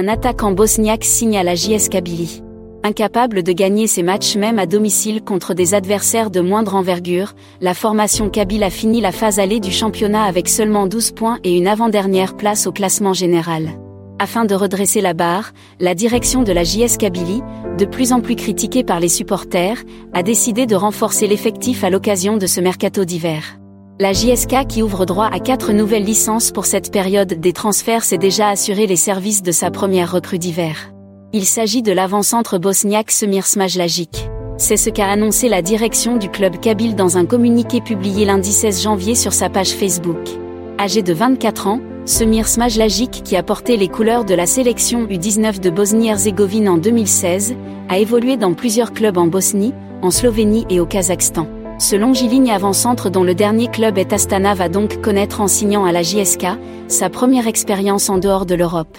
Un attaquant bosniaque signe à la JS Kabylie. Incapable de gagner ses matchs même à domicile contre des adversaires de moindre envergure, la formation kabyle a fini la phase allée du championnat avec seulement 12 points et une avant-dernière place au classement général. Afin de redresser la barre, la direction de la JS Kabylie, de plus en plus critiquée par les supporters, a décidé de renforcer l'effectif à l'occasion de ce mercato d'hiver. La JSK qui ouvre droit à quatre nouvelles licences pour cette période des transferts s'est déjà assuré les services de sa première recrue d'hiver. Il s'agit de l'avant-centre bosniaque Semir Smajlagic. C'est ce qu'a annoncé la direction du club kabyle dans un communiqué publié lundi 16 janvier sur sa page Facebook. Âgé de 24 ans, Semir Smajlagic, qui a porté les couleurs de la sélection U19 de Bosnie-Herzégovine en 2016, a évolué dans plusieurs clubs en Bosnie, en Slovénie et au Kazakhstan. Ce longiligne avant-centre dont le dernier club est Astana va donc connaître en signant à la JSK, sa première expérience en dehors de l'Europe.